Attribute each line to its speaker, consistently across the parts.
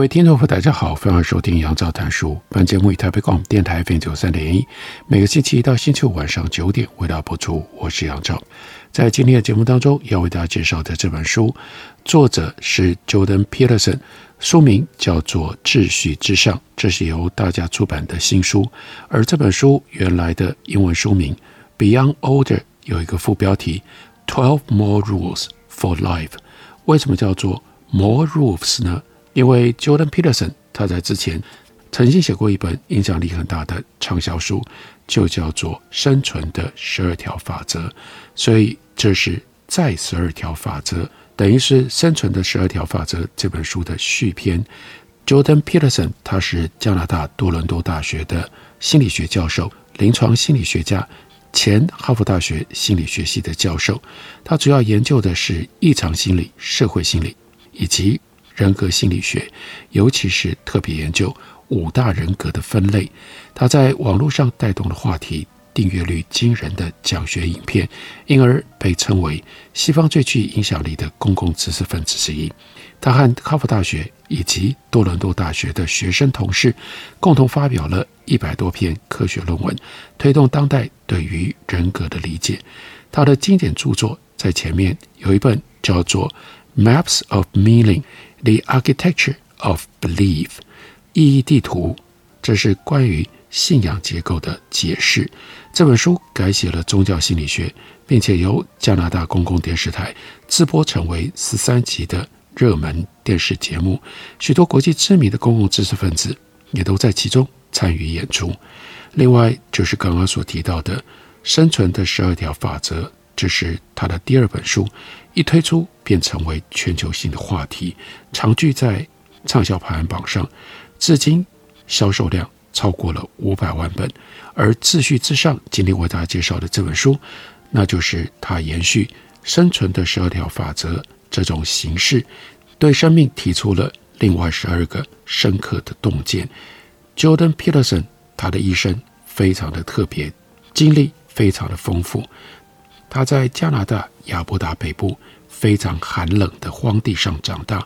Speaker 1: 各位听众朋友，大家好，欢迎收听杨照谈书。本节目以台北广播电台 FM 九三点一，每个星期一到星期五晚上九点为大家播出。我是杨照，在今天的节目当中要为大家介绍的这本书，作者是 Jordan Peterson，书名叫做《秩序之上》，这是由大家出版的新书。而这本书原来的英文书名《Beyond Order》有一个副标题《Twelve More Rules for Life》。为什么叫做 More Rules 呢？因为 Jordan Peterson 他在之前曾经写过一本影响力很大的畅销书，就叫做《生存的十二条法则》，所以这是再十二条法则，等于是《生存的十二条法则》这本书的续篇。Jordan Peterson 他是加拿大多伦多大学的心理学教授、临床心理学家，前哈佛大学心理学系的教授，他主要研究的是异常心理、社会心理以及人格心理学，尤其是特别研究五大人格的分类。他在网络上带动的话题，订阅率惊人的讲学影片，因而被称为西方最具影响力的公共知识分子之一。他和哈佛大学以及多伦多大学的学生同事，共同发表了一百多篇科学论文，推动当代对于人格的理解。他的经典著作在前面有一本叫做《Maps of Meaning》。The Architecture of Belief，意义地图，这是关于信仰结构的解释。这本书改写了宗教心理学，并且由加拿大公共电视台自播成为十三集的热门电视节目。许多国际知名的公共知识分子也都在其中参与演出。另外，就是刚刚所提到的《生存的十二条法则》，这是他的第二本书。一推出便成为全球性的话题，长居在畅销排行榜上，至今销售量超过了五百万本。而秩序之上，今天为大家介绍的这本书，那就是他延续生存的十二条法则这种形式，对生命提出了另外十二个深刻的洞见。Jordan Peterson 他的一生非常的特别，经历非常的丰富。他在加拿大亚伯达北部非常寒冷的荒地上长大，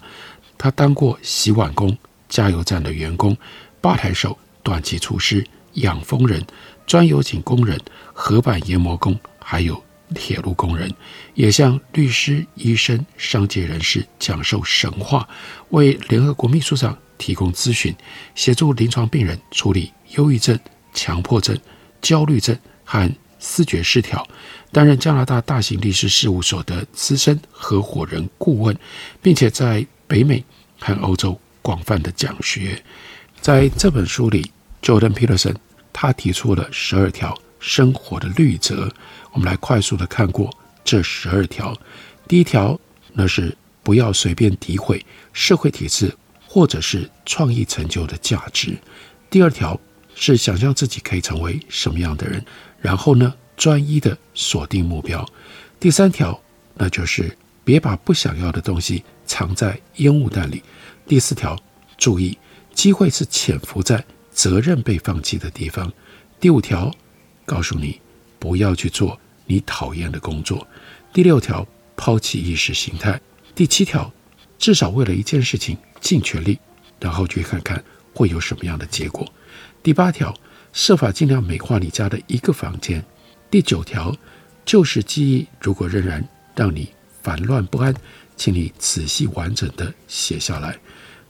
Speaker 1: 他当过洗碗工、加油站的员工、吧台手、短期厨师、养蜂人、钻油井工人、合板研磨工，还有铁路工人，也向律师、医生、商界人士讲授神话，为联合国秘书长提供咨询，协助临床病人处理忧郁症、强迫症、焦虑症和思觉失调。担任加拿大大型律师事务所的资深合伙人顾问，并且在北美和欧洲广泛的讲学。在这本书里，Jordan Peterson 他提出了十二条生活的律则，我们来快速的看过这十二条。第一条，那是不要随便诋毁社会体制或者是创意成就的价值。第二条是想象自己可以成为什么样的人，然后呢，专一的锁定目标。第三条，那就是别把不想要的东西藏在烟雾弹里。第四条，注意，机会是潜伏在责任被放弃的地方。第五条，告诉你不要去做你讨厌的工作。第六条，抛弃意识形态。第七条，至少为了一件事情尽全力，然后去看看会有什么样的结果。第八条，设法尽量美化你家的一个房间。第九条，旧时记忆如果仍然让你烦乱不安，请你仔细完整地写下来。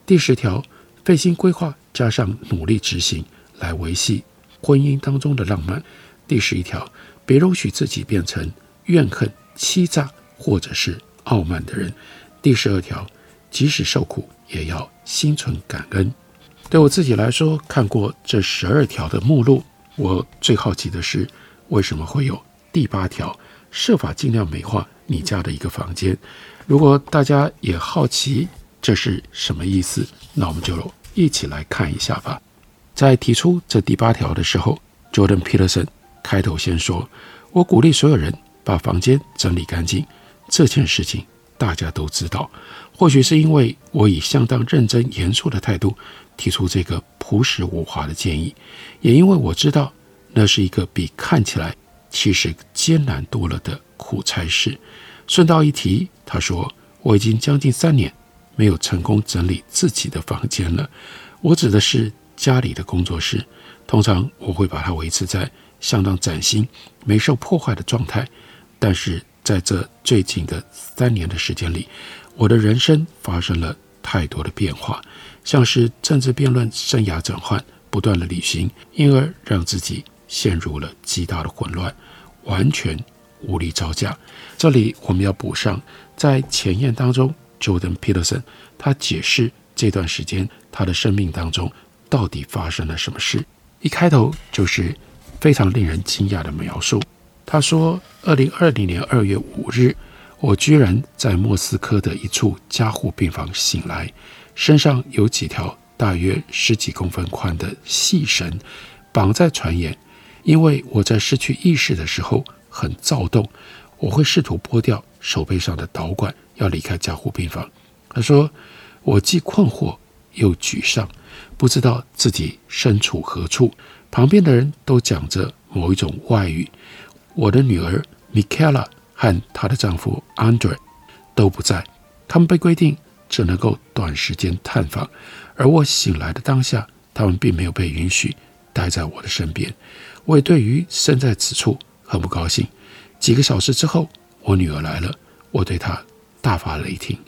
Speaker 1: 第十条，费心规划加上努力执行来维系婚姻当中的浪漫。第十一条，别容许自己变成怨恨、欺诈或者是傲慢的人。第十二条，即使受苦也要心存感恩。对我自己来说，看过这十二条的目录，我最好奇的是。为什么会有第八条？设法尽量美化你家的一个房间，如果大家也好奇这是什么意思，那我们就一起来看一下吧。在提出这第八条的时候，Jordan Peterson 开头先说：“我鼓励所有人把房间整理干净。”这件事情大家都知道。或许是因为我以相当认真严肃的态度提出这个朴实无华的建议，也因为我知道那是一个比看起来其实艰难多了的苦差事。顺道一提，他说我已经将近三年没有成功整理自己的房间了。我指的是家里的工作室，通常我会把它维持在相当崭新、没受破坏的状态。但是在这最近的三年的时间里，我的人生发生了太多的变化，像是政治辩论、生涯转换、不断的旅行，因而让自己陷入了极大的混乱，完全无力招架。这里我们要补上，在前言当中，Jordan Peterson 他解释这段时间他的生命当中到底发生了什么事。一开头就是非常令人惊讶的描述，他说：“二零二零年二月五日。”我居然在莫斯科的一处加护病房醒来，身上有几条大约十几公分宽的细绳绑在船沿。因为我在失去意识的时候很躁动，我会试图剥掉手背上的导管，要离开加护病房。他说，我既困惑又沮丧，不知道自己身处何处。旁边的人都讲着某一种外语。我的女儿米凯拉。和她的丈夫 Andre 都不在，他们被规定只能够短时间探访，而我醒来的当下，他们并没有被允许待在我的身边。我也对于身在此处很不高兴。几个小时之后，我女儿来了，我对她大发雷霆，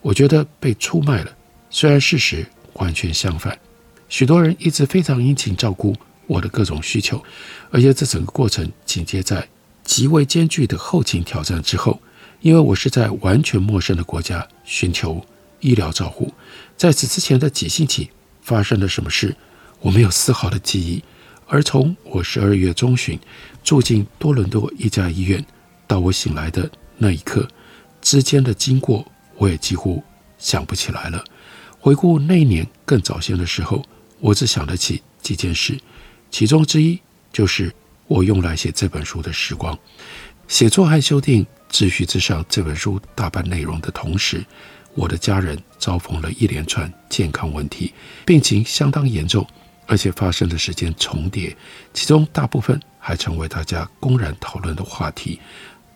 Speaker 1: 我觉得被出卖了。虽然事实完全相反，许多人一直非常殷勤照顾我的各种需求，而且这整个过程紧接在。极为艰巨的后勤挑战之后，因为我是在完全陌生的国家寻求医疗照护，在此之前的几星期发生了什么事，我没有丝毫的记忆。而从我十二月中旬住进多伦多一家医院到我醒来的那一刻之间的经过，我也几乎想不起来了。回顾那一年更早些的时候，我只想得起几件事，其中之一就是。我用来写这本书的时光，写作和修订《秩序之上》这本书大半内容的同时，我的家人遭逢了一连串健康问题，病情相当严重，而且发生的时间重叠，其中大部分还成为大家公然讨论的话题，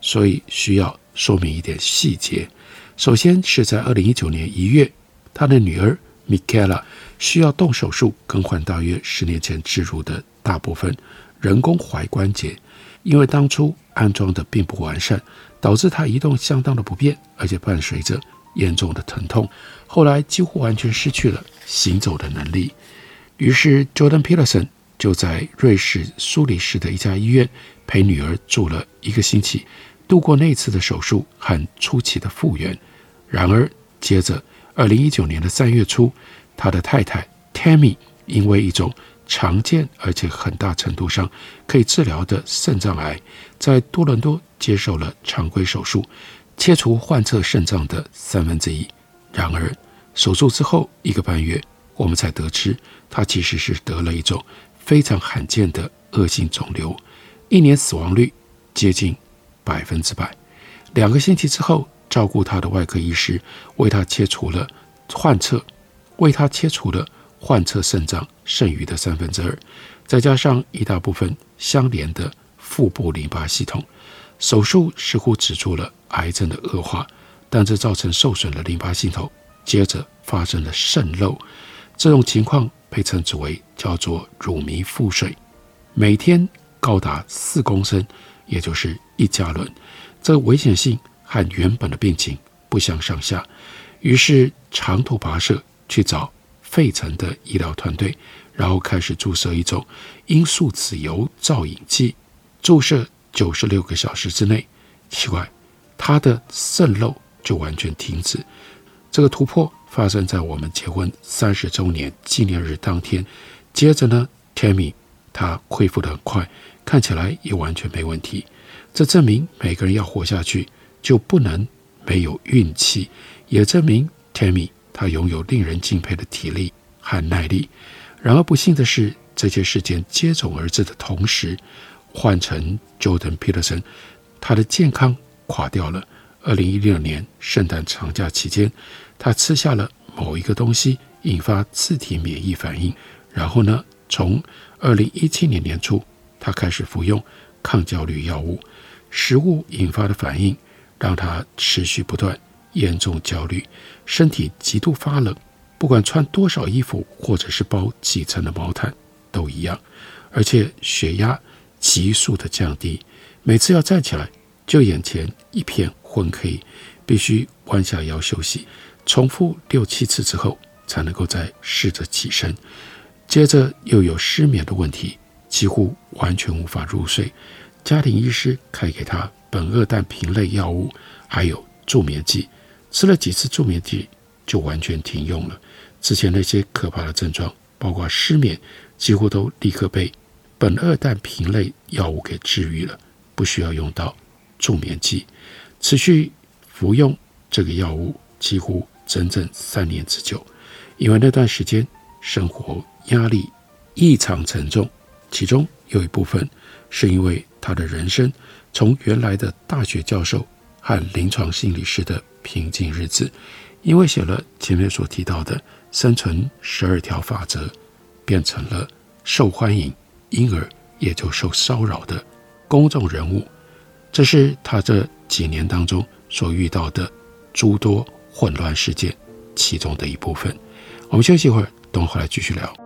Speaker 1: 所以需要说明一点细节。首先是在二零一九年一月，他的女儿米凯拉需要动手术更换大约十年前植入的大部分。人工踝关节，因为当初安装的并不完善，导致他移动相当的不便，而且伴随着严重的疼痛。后来几乎完全失去了行走的能力。于是 Jordan Peterson 就在瑞士苏黎世的一家医院陪女儿住了一个星期，度过那次的手术和初期的复原。然而，接着二零一九年的三月初，他的太太 Tammy 因为一种常见而且很大程度上可以治疗的肾脏癌，在多伦多接受了常规手术，切除患侧肾脏的三分之一。然而，手术之后一个半月，我们才得知他其实是得了一种非常罕见的恶性肿瘤，一年死亡率接近百分之百。两个星期之后，照顾他的外科医师为他切除了患侧，为他切除了。患侧肾脏剩余的三分之二，再加上一大部分相连的腹部淋巴系统，手术似乎止住了癌症的恶化，但这造成受损的淋巴系统接着发生了渗漏。这种情况被称之为叫做乳糜腹水，每天高达四公升，也就是一加仑。这危险性和原本的病情不相上下，于是长途跋涉去找。费城的医疗团队，然后开始注射一种罂粟籽油造影剂，注射九十六个小时之内，奇怪，它的渗漏就完全停止。这个突破发生在我们结婚三十周年纪念日当天。接着呢，Tammy 她恢复得很快，看起来也完全没问题。这证明每个人要活下去，就不能没有运气，也证明 Tammy 他拥有令人敬佩的体力和耐力。然而不幸的是，这些事件接踵而至的同时，换成 Jordan Peterson，他的健康垮掉了。二零一六年圣诞长假期间，他吃下了某一个东西，引发自体免疫反应。然后呢，从二零一七年年初，他开始服用抗焦虑药物。食物引发的反应让他持续不断，严重焦虑，身体极度发冷，不管穿多少衣服或者是包几层的毛毯都一样，而且血压急速的降低，每次要站起来就眼前一片。昏黑，必须弯下腰休息，重复六七次之后才能够再试着起身。接着又有失眠的问题，几乎完全无法入睡。家庭医师开给他苯二氮平类药物，还有助眠剂。吃了几次助眠剂就完全停用了。之前那些可怕的症状，包括失眠，几乎都立刻被苯二氮平类药物给治愈了，不需要用到助眠剂。持续服用这个药物几乎整整三年之久，因为那段时间生活压力异常沉重，其中有一部分是因为他的人生从原来的大学教授和临床心理师的平静日子，因为写了前面所提到的生存十二条法则，变成了受欢迎，因而也就受骚扰的公众人物。这是他这几年当中所遇到的诸多混乱事件其中的一部分。我们休息一会儿，等会儿来继续聊。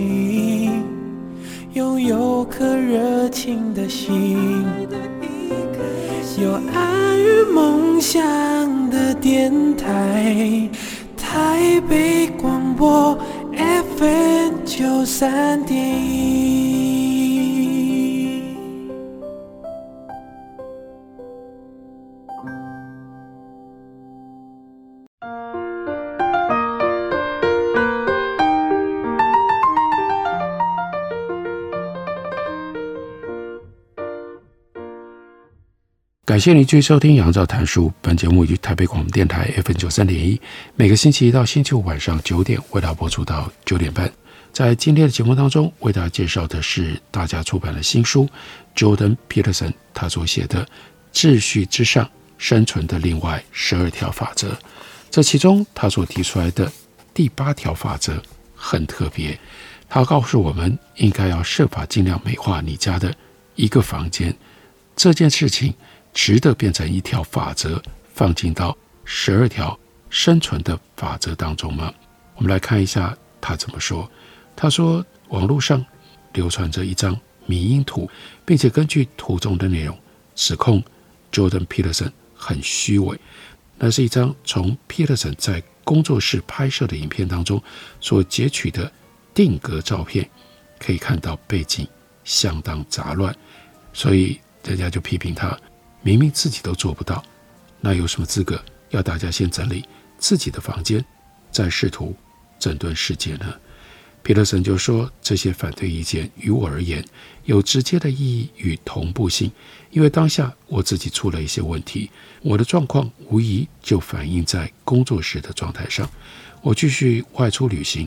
Speaker 2: 你，拥有颗热情的心，有爱与梦想的电台，台北广播 FM 九三点一。
Speaker 1: 感谢您继续收听《杨照谈书》。本节目于台北广播电台 F N 九三点一，每个星期一到星期五晚上九点为大家播出到九点半。在今天的节目当中，为大家介绍的是大家出版的新书 Jordan Peterson 他所写的《秩序之上生存的另外十二条法则》。这其中他所提出来的第八条法则很特别，他告诉我们应该要设法尽量美化你家的一个房间。这件事情。值得变成一条法则，放进到十二条生存的法则当中吗？我们来看一下他怎么说。他说，网络上流传着一张迷因图，并且根据图中的内容指控 Jordan Peterson 很虚伪。那是一张从 Peterson 在工作室拍摄的影片当中所截取的定格照片，可以看到背景相当杂乱，所以人家就批评他。明明自己都做不到，那有什么资格要大家先整理自己的房间，再试图整顿世界呢？皮特森就说：“这些反对意见于我而言有直接的意义与同步性，因为当下我自己出了一些问题，我的状况无疑就反映在工作时的状态上。我继续外出旅行，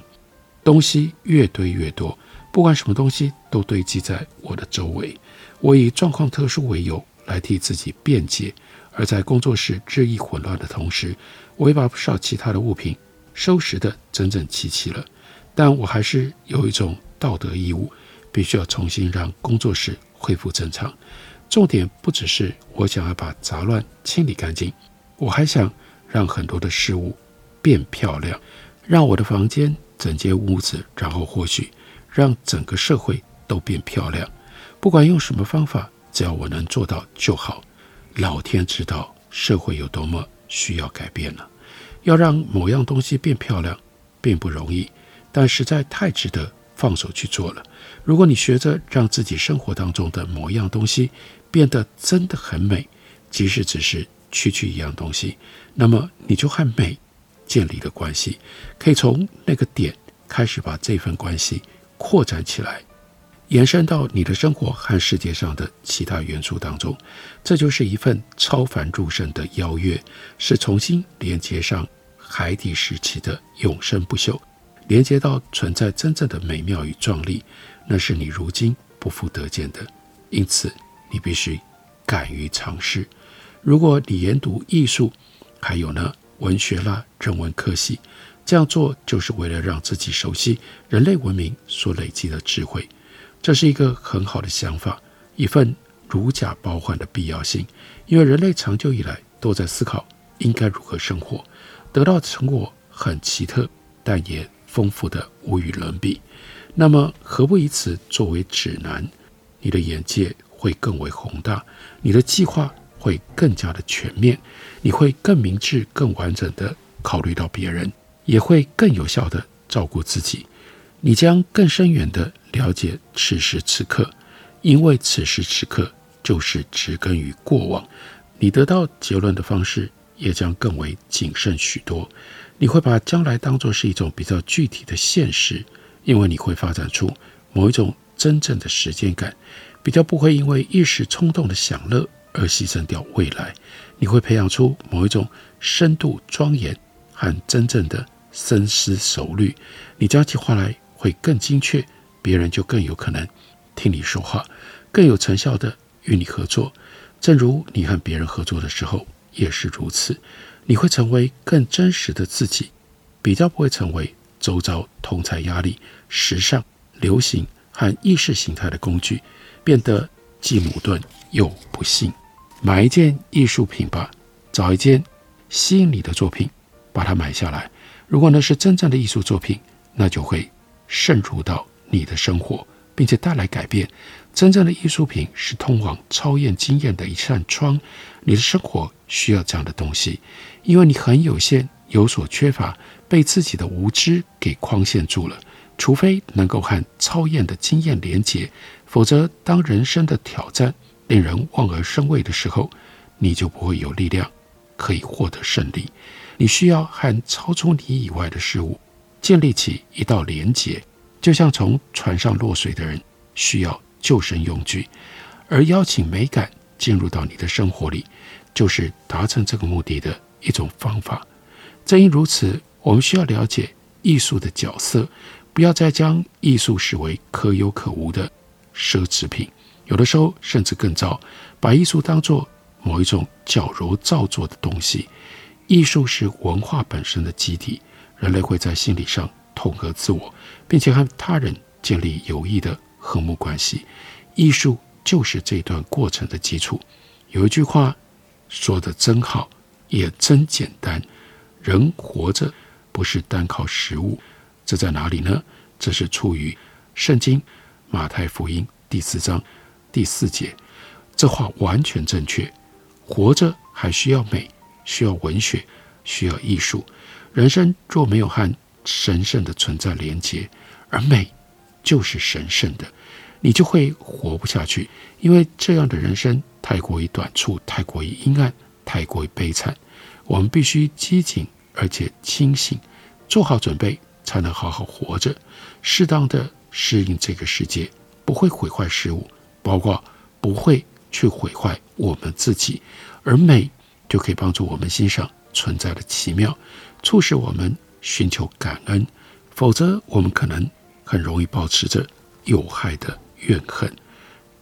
Speaker 1: 东西越堆越多，不管什么东西都堆积在我的周围。我以状况特殊为由来替自己辩解，而在工作室日益混乱的同时，我也把不少其他的物品收拾得整整齐齐了。”但我还是有一种道德义务，必须要重新让工作室恢复正常。重点不只是我想要把杂乱清理干净，我还想让很多的事物变漂亮，让我的房间整间屋子，然后或许让整个社会都变漂亮。不管用什么方法，只要我能做到就好。老天知道社会有多么需要改变了。要让某样东西变漂亮，并不容易。但实在太值得放手去做了。如果你学着让自己生活当中的某样东西变得真的很美，即使只是区区一样东西，那么你就和美建立了关系，可以从那个点开始把这份关系扩展起来，延伸到你的生活和世界上的其他元素当中。这就是一份超凡入圣的邀约，是重新连接上海底时期的永生不朽。连接到存在真正的美妙与壮丽，那是你如今不复得见的。因此，你必须敢于尝试。如果你研读艺术，还有呢文学啦、人文科系，这样做就是为了让自己熟悉人类文明所累积的智慧。这是一个很好的想法，一份如假包换的必要性。因为人类长久以来都在思考应该如何生活，得到的成果很奇特，但也。丰富的无与伦比，那么何不以此作为指南？你的眼界会更为宏大，你的计划会更加的全面，你会更明智、更完整的考虑到别人，也会更有效的照顾自己。你将更深远的了解此时此刻，因为此时此刻就是植根于过往，你得到结论的方式也将更为谨慎许多。你会把将来当作是一种比较具体的现实，因为你会发展出某一种真正的时间感，比较不会因为一时冲动的享乐而牺牲掉未来。你会培养出某一种深度庄严和真正的深思熟虑。你讲起话来会更精确，别人就更有可能听你说话，更有成效地与你合作。正如你和别人合作的时候也是如此。你会成为更真实的自己，比较不会成为周遭同侪压力、时尚、流行和意识形态的工具，变得既矛盾又不幸。买一件艺术品吧，找一件吸引你的作品，把它买下来。如果那是真正的艺术作品，那就会渗入到你的生活，并且带来改变。真正的艺术品是通往超验经验的一扇窗，你的生活需要这样的东西，因为你很有限，有所缺乏，被自己的无知给框限住了。除非能够和超验的经验连结，否则当人生的挑战令人望而生畏的时候，你就不会有力量可以获得胜利。你需要和超出你以外的事物建立起一道连结，就像从船上落水的人需要。救生用具，而邀请美感进入到你的生活里，就是达成这个目的的一种方法。正因如此，我们需要了解艺术的角色，不要再将艺术视为可有可无的奢侈品。有的时候甚至更糟，把艺术当作某一种矫揉造作的东西。艺术是文化本身的基底，人类会在心理上统合自我，并且和他人建立有益的。和睦关系，艺术就是这段过程的基础。有一句话说得真好，也真简单：人活着不是单靠食物。这在哪里呢？这是出于圣经马太福音第四章第四节。这话完全正确。活着还需要美，需要文学，需要艺术。人生若没有和神圣的存在连接，而美。就是神圣的，你就会活不下去，因为这样的人生太过于短促，太过于阴暗，太过于悲惨。我们必须机警而且清醒，做好准备，才能好好活着，适当的适应这个世界，不会毁坏事物，包括不会去毁坏我们自己，而美就可以帮助我们欣赏存在的奇妙，促使我们寻求感恩，否则我们可能很容易保持着有害的怨恨。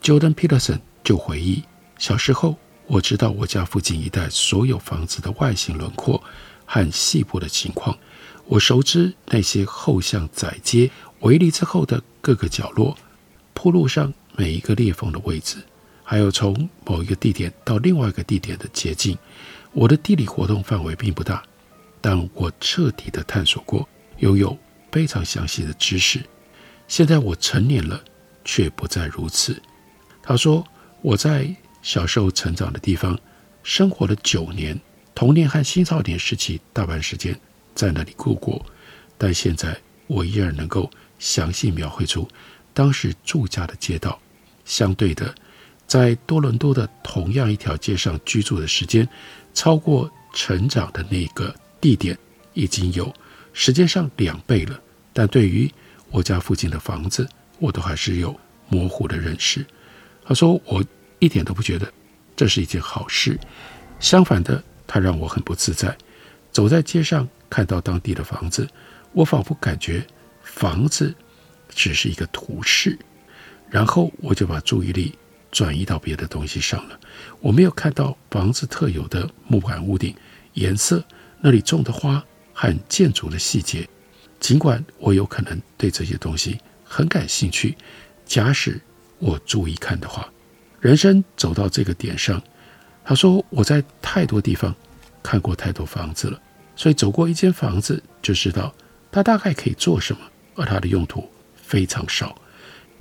Speaker 1: Jordan Peterson 就回忆，小时候我知道我家附近一带所有房子的外形轮廓和细部的情况，我熟知那些后巷窄街围篱之后的各个角落，铺路上每一个裂缝的位置，还有从某一个地点到另外一个地点的捷径。我的地理活动范围并不大，但我彻底的探索过，拥有非常详细的知识。现在我成年了，却不再如此。他说：“我在小时候成长的地方生活了九年，童年和青少年时期大半时间在那里度过，但现在我依然能够详细描绘出当时住家的街道。相对的，在多伦多的同样一条街上居住的时间。”超过成长的那个地点已经有时间上两倍了，但对于我家附近的房子，我都还是有模糊的认识。他说：“我一点都不觉得这是一件好事，相反的，它让我很不自在。走在街上看到当地的房子，我仿佛感觉房子只是一个图示，然后我就把注意力。”转移到别的东西上了。我没有看到房子特有的木板屋顶、颜色、那里种的花和建筑的细节。尽管我有可能对这些东西很感兴趣，假使我注意看的话，人生走到这个点上，他说我在太多地方看过太多房子了，所以走过一间房子就知道它大概可以做什么，而它的用途非常少，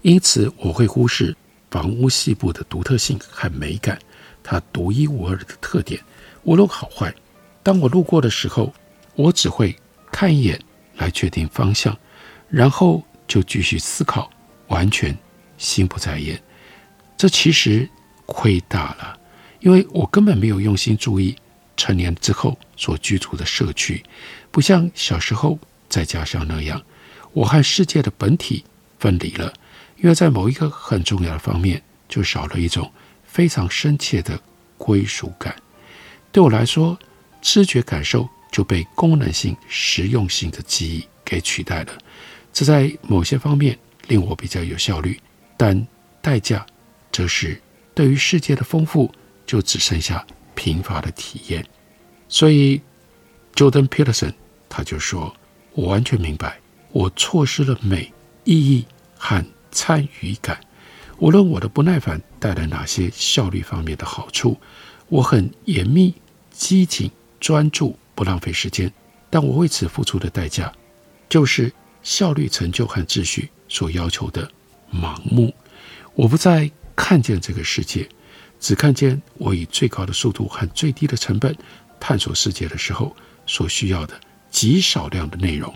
Speaker 1: 因此我会忽视。房屋细部的独特性和美感，它独一无二的特点，无论好坏。当我路过的时候，我只会看一眼来确定方向，然后就继续思考，完全心不在焉。这其实亏大了，因为我根本没有用心注意成年之后所居住的社区，不像小时候在家乡那样，我和世界的本体分离了。因为在某一个很重要的方面，就少了一种非常深切的归属感。对我来说，知觉感受就被功能性、实用性的记忆给取代了。这在某些方面令我比较有效率，但代价则是对于世界的丰富就只剩下贫乏的体验。所以，Jordan Peterson 他就说：“我完全明白，我错失了美、意义和。”参与感，无论我的不耐烦带来哪些效率方面的好处，我很严密、机警、专注，不浪费时间。但我为此付出的代价，就是效率、成就和秩序所要求的盲目。我不再看见这个世界，只看见我以最高的速度和最低的成本探索世界的时候所需要的极少量的内容，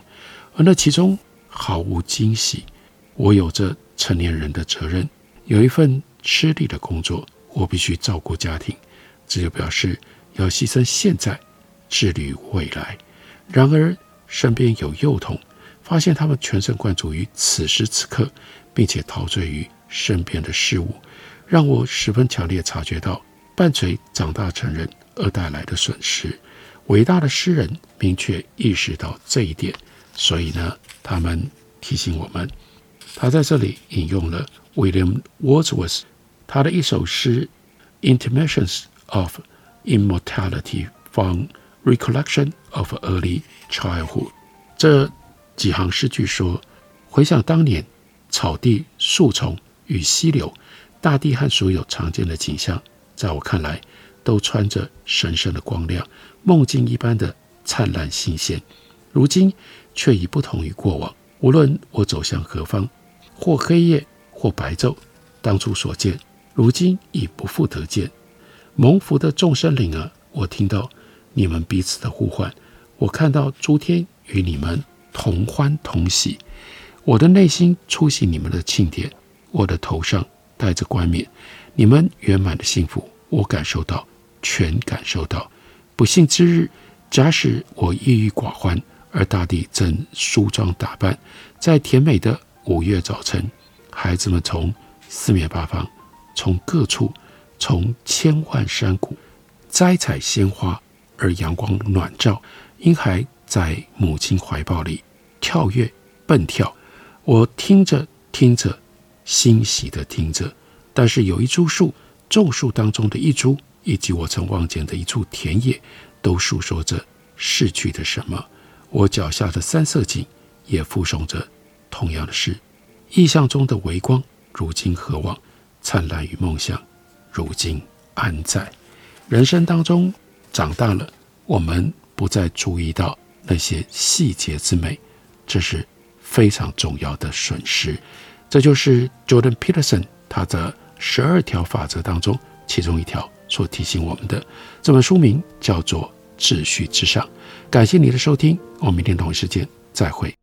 Speaker 1: 而那其中毫无惊喜。我有着。成年人的责任，有一份吃力的工作，我必须照顾家庭，这就表示要牺牲现在，致力于未来。然而，身边有幼童，发现他们全神贯注于此时此刻，并且陶醉于身边的事物，让我十分强烈察觉到伴随长大成人而带来的损失。伟大的诗人明确意识到这一点，所以呢，他们提醒我们。他在这里引用了 William Wordsworth 他的一首诗《Intimations of Immortality from Recollection of Early Childhood》。这几行诗句说：回想当年，草地、树丛与溪流，大地和所有常见的景象，在我看来，都穿着神圣的光亮，梦境一般的灿烂新鲜。如今却已不同于过往，无论我走向何方。或黑夜，或白昼，当初所见，如今已不复得见。蒙福的众生灵儿，我听到你们彼此的呼唤，我看到诸天与你们同欢同喜。我的内心出席你们的庆典，我的头上戴着冠冕，你们圆满的幸福，我感受到，全感受到。不幸之日，假使我抑郁寡欢而大地正梳妆打扮，在甜美的五月早晨，孩子们从四面八方，从各处，从千万山谷摘采鲜花，而阳光暖照，婴孩在母亲怀抱里跳跃蹦跳。我听着听着，欣喜地听着。但是有一株树，种树当中的一株，以及我曾望见的一处田野，都诉说着逝去的什么。我脚下的三色堇也附送着同样的事。意象中的微光，如今何往？灿烂与梦想，如今安在？人生当中长大了，我们不再注意到那些细节之美，这是非常重要的损失。这就是 Jordan Peterson 他的十二条法则当中其中一条所提醒我们的。这本书名叫做。秩序之上，感谢你的收听，我们明天同一时间再会。